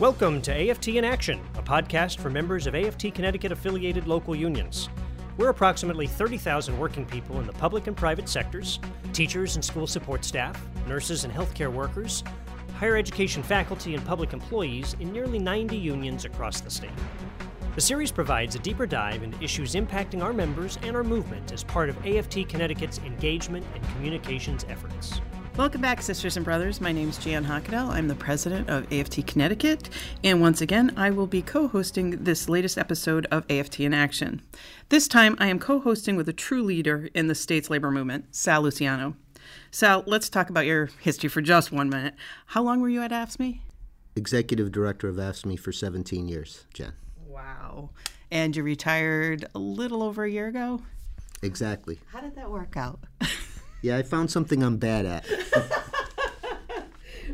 Welcome to AFT in Action, a podcast for members of AFT Connecticut affiliated local unions. We're approximately 30,000 working people in the public and private sectors, teachers and school support staff, nurses and healthcare workers, higher education faculty, and public employees in nearly 90 unions across the state. The series provides a deeper dive into issues impacting our members and our movement as part of AFT Connecticut's engagement and communications efforts. Welcome back, sisters and brothers. My name is Jan Hochadel. I'm the president of AFT Connecticut, and once again, I will be co hosting this latest episode of AFT in Action. This time, I am co hosting with a true leader in the state's labor movement, Sal Luciano. Sal, let's talk about your history for just one minute. How long were you at AFSCME? Executive director of AFSCME for 17 years, Jen. Wow. And you retired a little over a year ago? Exactly. How did that work out? yeah, I found something I'm bad at.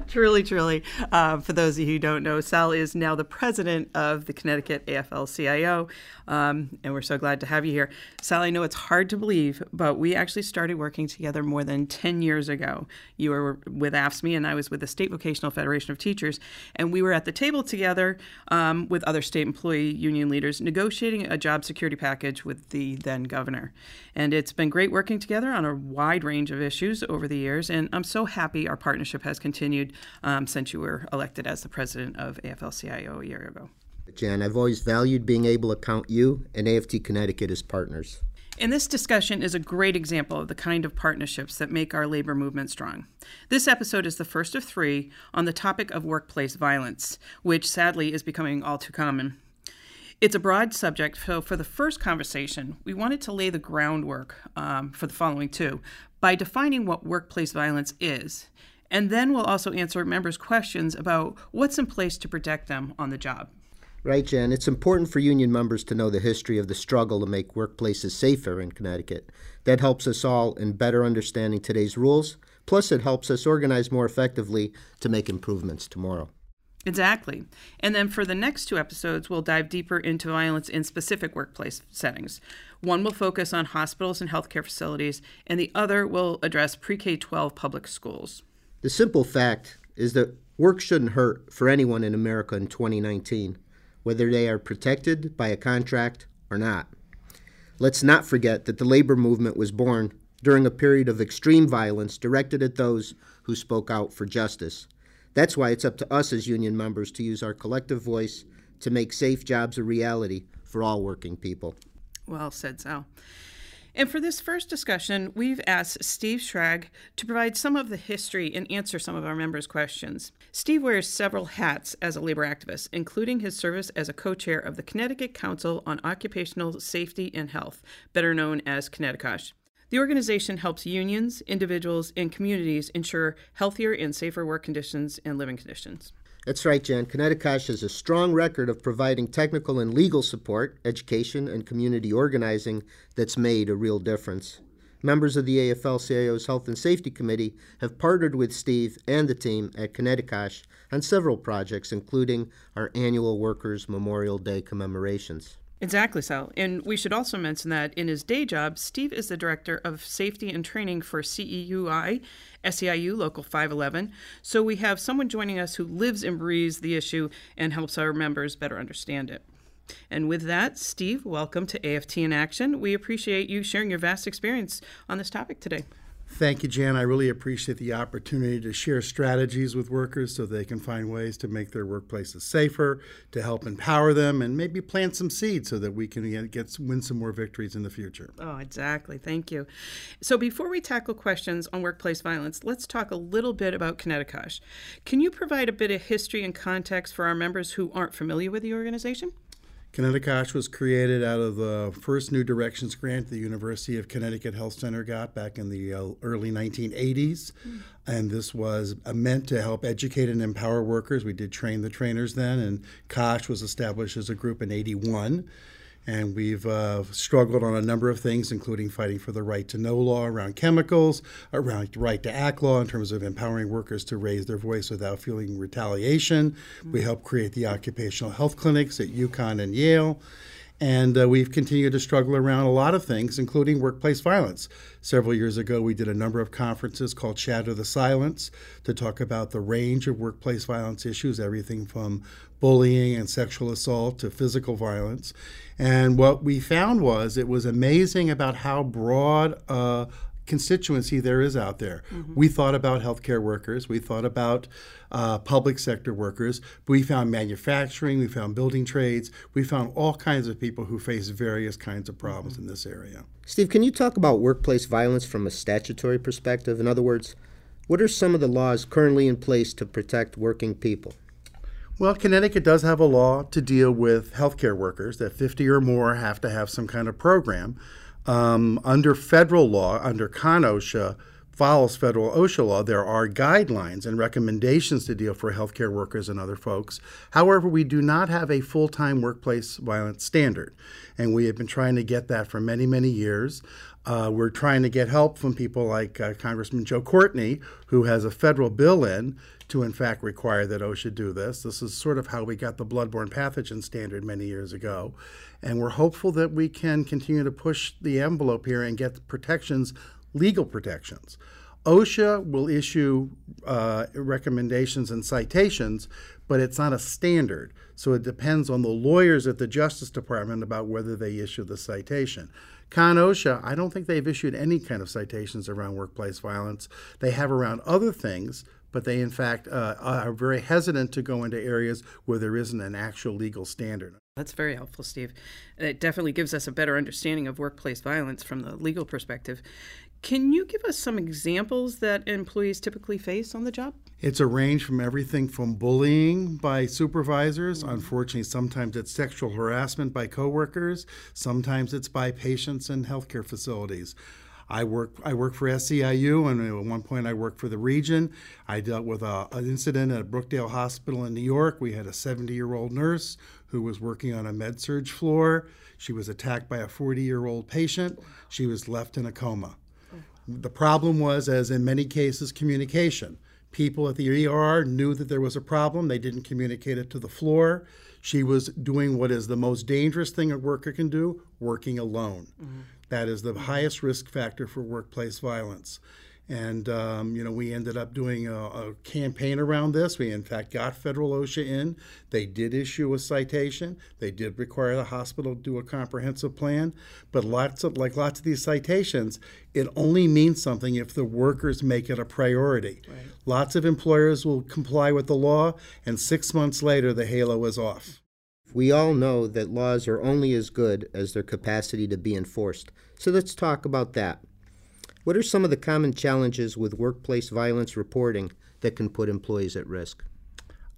truly, truly. Uh, for those of you who don't know, Sal is now the president of the Connecticut AFL CIO, um, and we're so glad to have you here. Sal, I know it's hard to believe, but we actually started working together more than 10 years ago. You were with AFSCME, and I was with the State Vocational Federation of Teachers, and we were at the table together um, with other state employee union leaders negotiating a job security package with the then governor. And it's been great working together on a wide range of issues over the years, and I'm so happy our partnership has continued um, since you were elected as the president of AFL CIO a year ago. Jan, I've always valued being able to count you and AFT Connecticut as partners. And this discussion is a great example of the kind of partnerships that make our labor movement strong. This episode is the first of three on the topic of workplace violence, which sadly is becoming all too common. It's a broad subject, so for the first conversation, we wanted to lay the groundwork um, for the following two by defining what workplace violence is. And then we'll also answer members' questions about what's in place to protect them on the job. Right, Jen. It's important for union members to know the history of the struggle to make workplaces safer in Connecticut. That helps us all in better understanding today's rules. Plus, it helps us organize more effectively to make improvements tomorrow. Exactly. And then for the next two episodes, we'll dive deeper into violence in specific workplace settings. One will focus on hospitals and healthcare facilities, and the other will address pre K 12 public schools. The simple fact is that work shouldn't hurt for anyone in America in 2019 whether they are protected by a contract or not. Let's not forget that the labor movement was born during a period of extreme violence directed at those who spoke out for justice. That's why it's up to us as union members to use our collective voice to make safe jobs a reality for all working people. Well said, Sal. And for this first discussion, we've asked Steve Schrag to provide some of the history and answer some of our members' questions. Steve wears several hats as a labor activist, including his service as a co chair of the ConnectiCOSH Council on Occupational Safety and Health, better known as Connecticut. The organization helps unions, individuals, and communities ensure healthier and safer work conditions and living conditions. That's right, Jan. ConnectiCOSH has a strong record of providing technical and legal support, education, and community organizing that's made a real difference. Members of the AFL CIO's Health and Safety Committee have partnered with Steve and the team at ConnectiCOSH on several projects, including our annual Workers' Memorial Day commemorations. Exactly, Sal. And we should also mention that in his day job, Steve is the director of safety and training for CSEA, SEIU Local 511. So we have someone joining us who lives and breathes the issue and helps our members better understand it. And with that, Steve, welcome to AFT in Action. We appreciate you sharing your vast experience on this topic today. Thank you, Jan. I really appreciate the opportunity to share strategies with workers so they can find ways to make their workplaces safer, to help empower them, and maybe plant some seeds so that we can get win some more victories in the future. Oh, exactly. Thank you. So, before we tackle questions on workplace violence, let's talk a little bit about ConnectiCOSH. Can you provide a bit of history and context for our members who aren't familiar with the organization? ConnectiCOSH was created out of the first New Directions grant the University of Connecticut Health Center got back in the uh, early 1980s. Mm. And this was uh, meant to help educate and empower workers. We did train the trainers then, and COSH was established as a group in 81 and we've uh, struggled on a number of things, including fighting for the right to know law around chemicals, around right to act law in terms of empowering workers to raise their voice without feeling retaliation. Mm-hmm. We helped create the occupational health clinics at UConn and Yale. And uh, we've continued to struggle around a lot of things, including workplace violence. Several years ago, we did a number of conferences called Shatter the Silence to talk about the range of workplace violence issues, everything from bullying and sexual assault to physical violence. And what we found was it was amazing about how broad uh, constituency there is out there. Mm-hmm. We thought about healthcare workers, we thought about uh, public sector workers, but we found manufacturing, we found building trades, we found all kinds of people who face various kinds of problems mm-hmm. in this area. Steve, can you talk about workplace violence from a statutory perspective? In other words, what are some of the laws currently in place to protect working people? Well, Connecticut does have a law to deal with healthcare workers that 50 or more have to have some kind of program. Um, under federal law, under CONN-OSHA, follows federal OSHA law, there are guidelines and recommendations to deal for healthcare workers and other folks. However, we do not have a full time workplace violence standard, and we have been trying to get that for many, many years. Uh, we're trying to get help from people like uh, Congressman Joe Courtney, who has a federal bill in to, in fact, require that OSHA do this. This is sort of how we got the bloodborne pathogen standard many years ago. And we're hopeful that we can continue to push the envelope here and get protections, legal protections. OSHA will issue uh, recommendations and citations, but it's not a standard. So it depends on the lawyers at the Justice Department about whether they issue the citation. CONN-OSHA, I don't think they've issued any kind of citations around workplace violence. They have around other things, but they in fact uh, are very hesitant to go into areas where there isn't an actual legal standard. That's very helpful, Steve. It definitely gives us a better understanding of workplace violence from the legal perspective. Can you give us some examples that employees typically face on the job? It's a range from everything from bullying by supervisors. Mm-hmm. Unfortunately, sometimes it's sexual harassment by coworkers. Sometimes it's by patients in healthcare facilities. I work I work for SEIU, and at one point I worked for the region. I dealt with a, an incident at Brookdale Hospital in New York. We had a 70 year old nurse who was working on a med surg floor. She was attacked by a 40 year old patient. She was left in a coma. The problem was, as in many cases, communication. People at the ER knew that there was a problem. They didn't communicate it to the floor. She was doing what is the most dangerous thing a worker can do working alone. Mm-hmm. That is the highest risk factor for workplace violence. And, um, you know, we ended up doing a, a, campaign around this. We, in fact, got federal OSHA in. They did issue a citation. They did require the hospital to do a comprehensive plan. But lots of, like lots of these citations, it only means something if the workers make it a priority. Right. Lots of employers will comply with the law, and six months later, the halo is off. We all know that laws are only as good as their capacity to be enforced. So let's talk about that. What are some of the common challenges with workplace violence reporting that can put employees at risk?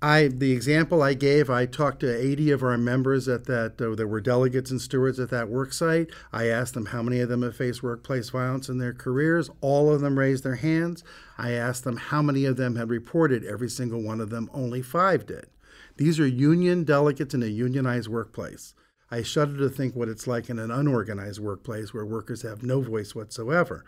I the example I gave, I talked to 80 of our members at that uh, there were delegates and stewards at that work site. I asked them how many of them have faced workplace violence in their careers. All of them raised their hands. I asked them how many of them had reported. Every single one of them, only 5 did. These are union delegates in a unionized workplace. I shudder to think what it's like in an unorganized workplace where workers have no voice whatsoever.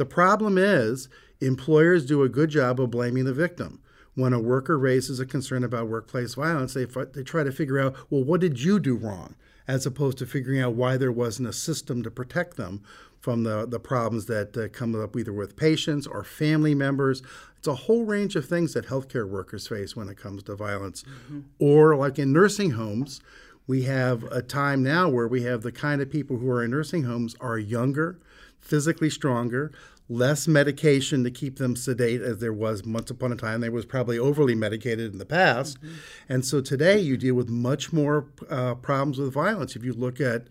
The problem is, employers do a good job of blaming the victim. When a worker raises a concern about workplace violence, they, they try to figure out, well, what did you do wrong? As opposed to figuring out why there wasn't a system to protect them from the, the problems that uh, come up either with patients or family members. It's a whole range of things that healthcare workers face when it comes to violence. Mm-hmm. Or, like in nursing homes, we have a time now where we have the kind of people who are in nursing homes are younger, physically stronger, less medication to keep them sedate as there was once upon a time. There was probably overly medicated in the past. Mm-hmm. And so today you deal with much more uh, problems with violence. If you look at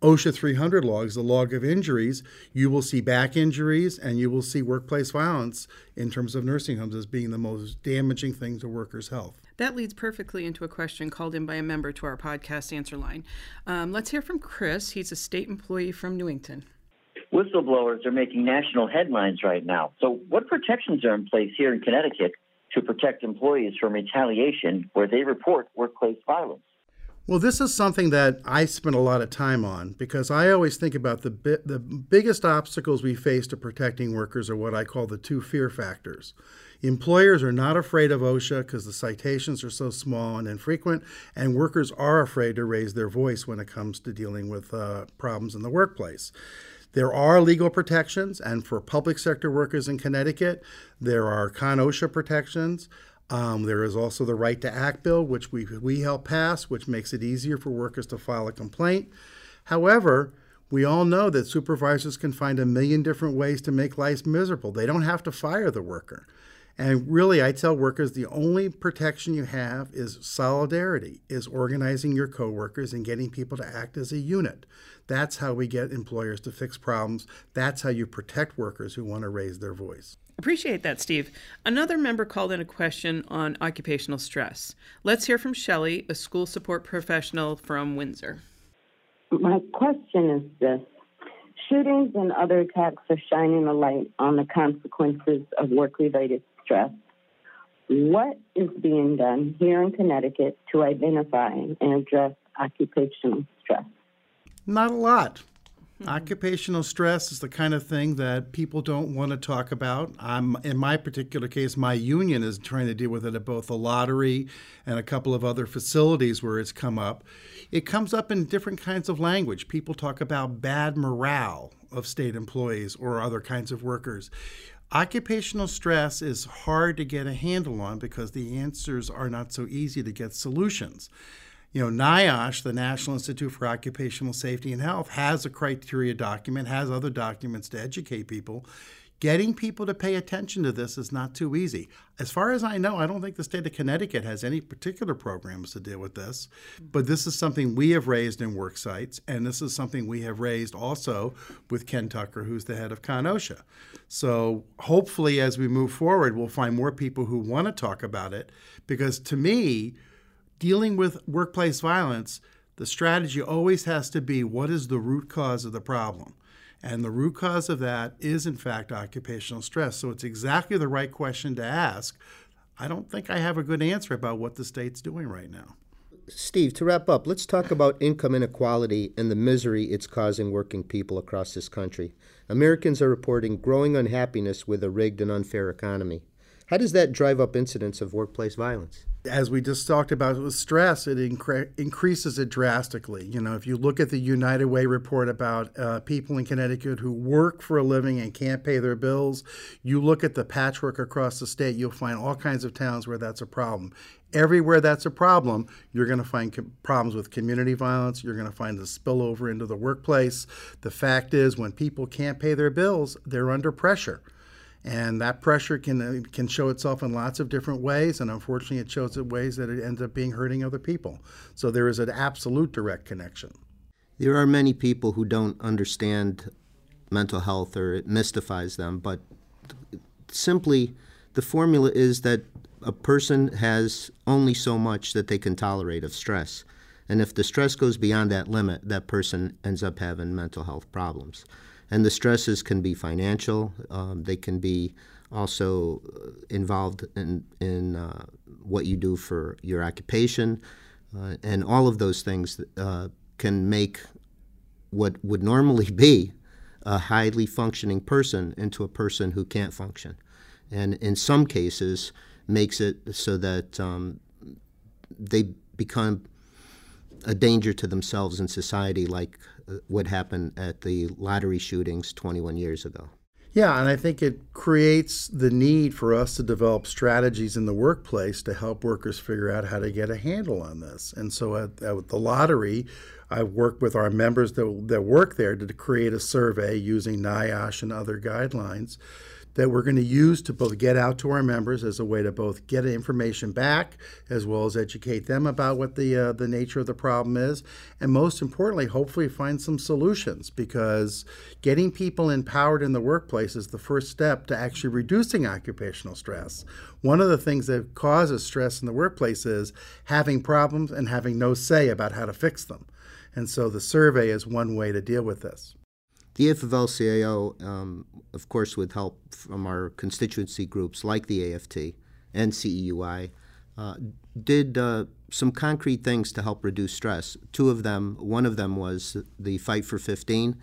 OSHA 300 logs, the log of injuries, you will see back injuries and you will see workplace violence in terms of nursing homes as being the most damaging thing to workers' health. That leads perfectly into a question called in by a member to our podcast answer line. Um, let's hear from Chris. He's a state employee from Newington. Whistleblowers are making national headlines right now. So, what protections are in place here in Connecticut to protect employees from retaliation where they report workplace violence? Well, this is something that I spend a lot of time on because I always think about the bi- the biggest obstacles we face to protecting workers are what I call the two fear factors. Employers are not afraid of OSHA because the citations are so small and infrequent, and workers are afraid to raise their voice when it comes to dealing with uh, problems in the workplace. There are legal protections, and for public sector workers in Connecticut, there are CONN-OSHA protections. Um, there is also the Right to Act bill, which we, we help pass, which makes it easier for workers to file a complaint. However, we all know that supervisors can find a million different ways to make life miserable. They don't have to fire the worker. And really, I tell workers the only protection you have is solidarity, is organizing your coworkers and getting people to act as a unit. That's how we get employers to fix problems. That's how you protect workers who want to raise their voice. Appreciate that, Steve. Another member called in a question on occupational stress. Let's hear from Shelley, a school support professional from Windsor. My question is this Shootings and other attacks are shining a light on the consequences of work related stress. What is being done here in Connecticut to identify and address occupational stress? Not a lot. Occupational stress is the kind of thing that people don't want to talk about. I'm, in my particular case, my union is trying to deal with it at both the lottery and a couple of other facilities where it's come up. It comes up in different kinds of language. People talk about bad morale of state employees or other kinds of workers. Occupational stress is hard to get a handle on because the answers are not so easy to get solutions you know, NIOSH, the National Institute for Occupational Safety and Health, has a criteria document, has other documents to educate people. Getting people to pay attention to this is not too easy. As far as I know, I don't think the state of Connecticut has any particular programs to deal with this, but this is something we have raised in work sites, and this is something we have raised also with Ken Tucker, who's the head of CONN-OSHA. So hopefully, as we move forward, we'll find more people who want to talk about it, because to me, dealing with workplace violence, the strategy always has to be what is the root cause of the problem? And the root cause of that is, in fact, occupational stress. So it's exactly the right question to ask. I don't think I have a good answer about what the state's doing right now. Steve, to wrap up, let's talk about income inequality and the misery it's causing working people across this country. Americans are reporting growing unhappiness with a rigged and unfair economy. How does that drive up incidents of workplace violence? As we just talked about with stress, it incre- increases it drastically. You know, if you look at the United Way report about uh, people in Connecticut who work for a living and can't pay their bills, you look at the patchwork across the state, you'll find all kinds of towns where that's a problem. Everywhere that's a problem, you're going to find com- problems with community violence. You're going to find the spillover into the workplace. The fact is, when people can't pay their bills, they're under pressure and that pressure can uh, can show itself in lots of different ways and unfortunately it shows in ways that it ends up being hurting other people. So there is an absolute direct connection. There are many people who don't understand mental health or it mystifies them but simply the formula is that a person has only so much that they can tolerate of stress. And if the stress goes beyond that limit that person ends up having mental health problems and the stresses can be financial. Um, they can be also uh, involved in in uh, what you do for your occupation, uh, and all of those things uh, can make what would normally be a highly functioning person into a person who can't function, and in some cases makes it so that um, they become a danger to themselves and society, like uh, what happened at the lottery shootings 21 years ago. Yeah, and I think it creates the need for us to develop strategies in the workplace to help workers figure out how to get a handle on this. And so at, at the lottery, I worked with our members that, that work there to create a survey using NIOSH and other guidelines that we're going to use to both get out to our members as a way to both get information back as well as educate them about what the uh, the nature of the problem is, and most importantly, hopefully find some solutions because getting people empowered in the workplace is the first step to actually reducing occupational stress. One of the things that causes stress in the workplace is having problems and having no say about how to fix them. And so the survey is one way to deal with this. The AFL-CIO, um, of course, with help from our constituency groups like the AFT and CSEA, uh, did uh, some concrete things to help reduce stress. Two of them, one of them was the Fight for 15,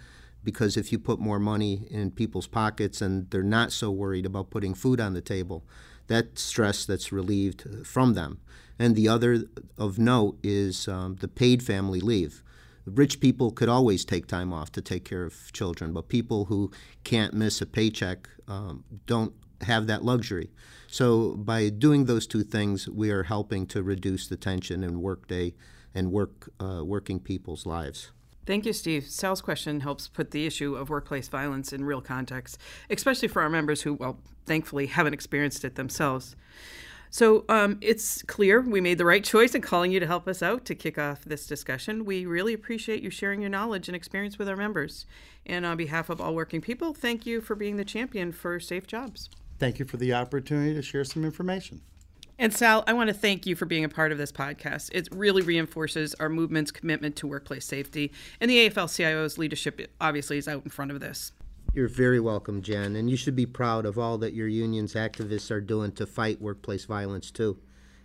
because if you put more money in people's pockets and they're not so worried about putting food on the table, that stress that's relieved from them. And the other of note is um, the paid family leave. Rich people could always take time off to take care of children, but people who can't miss a paycheck um, don't have that luxury. So by doing those two things, we are helping to reduce the tension in workday and work uh, working people's lives. Thank you, Steve. Sal's question helps put the issue of workplace violence in real context, especially for our members who, well, thankfully haven't experienced it themselves. So um, it's clear we made the right choice in calling you to help us out to kick off this discussion. We really appreciate you sharing your knowledge and experience with our members. And on behalf of all working people, thank you for being the champion for safe jobs. Thank you for the opportunity to share some information. And Sal, I want to thank you for being a part of this podcast. It really reinforces our movement's commitment to workplace safety, and the AFL CIO's leadership obviously is out in front of this. You're very welcome, Jen, and you should be proud of all that your union's activists are doing to fight workplace violence, too.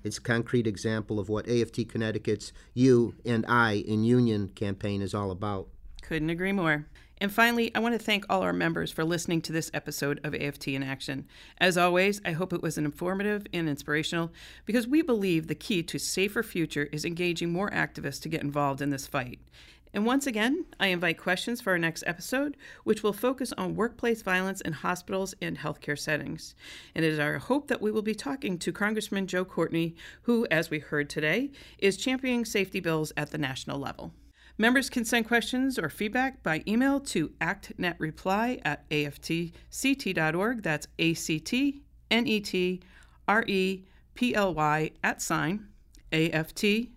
It's a concrete example of what AFT Connecticut's You and I in Union campaign is all about. Couldn't agree more. And finally, I want to thank all our members for listening to this episode of AFT in Action. As always, I hope it was informative and inspirational because we believe the key to safer future is engaging more activists to get involved in this fight. And once again, I invite questions for our next episode, which will focus on workplace violence in hospitals and healthcare settings. And it is our hope that we will be talking to Congressman Joe Courtney, who, as we heard today, is championing safety bills at the national level. Members can send questions or feedback by email to actnetreply at aftct.org. That's A C T N E T R E P L Y at sign aftct.org.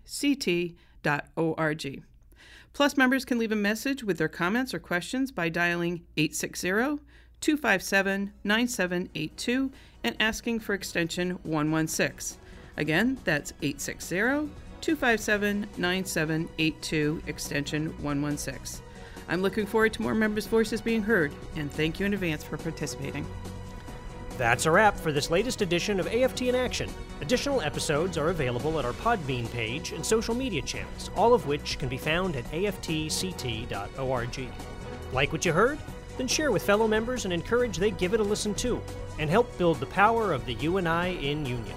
Plus, members can leave a message with their comments or questions by dialing 860 257 9782 and asking for extension 116. Again, that's 860 257 9782, extension 116. I'm looking forward to more members' voices being heard, and thank you in advance for participating. That's a wrap for this latest edition of AFT in Action. Additional episodes are available at our Podbean page and social media channels, all of which can be found at aftct.org. Like what you heard? Then share with fellow members and encourage they give it a listen too, and help build the power of the You and I in Union.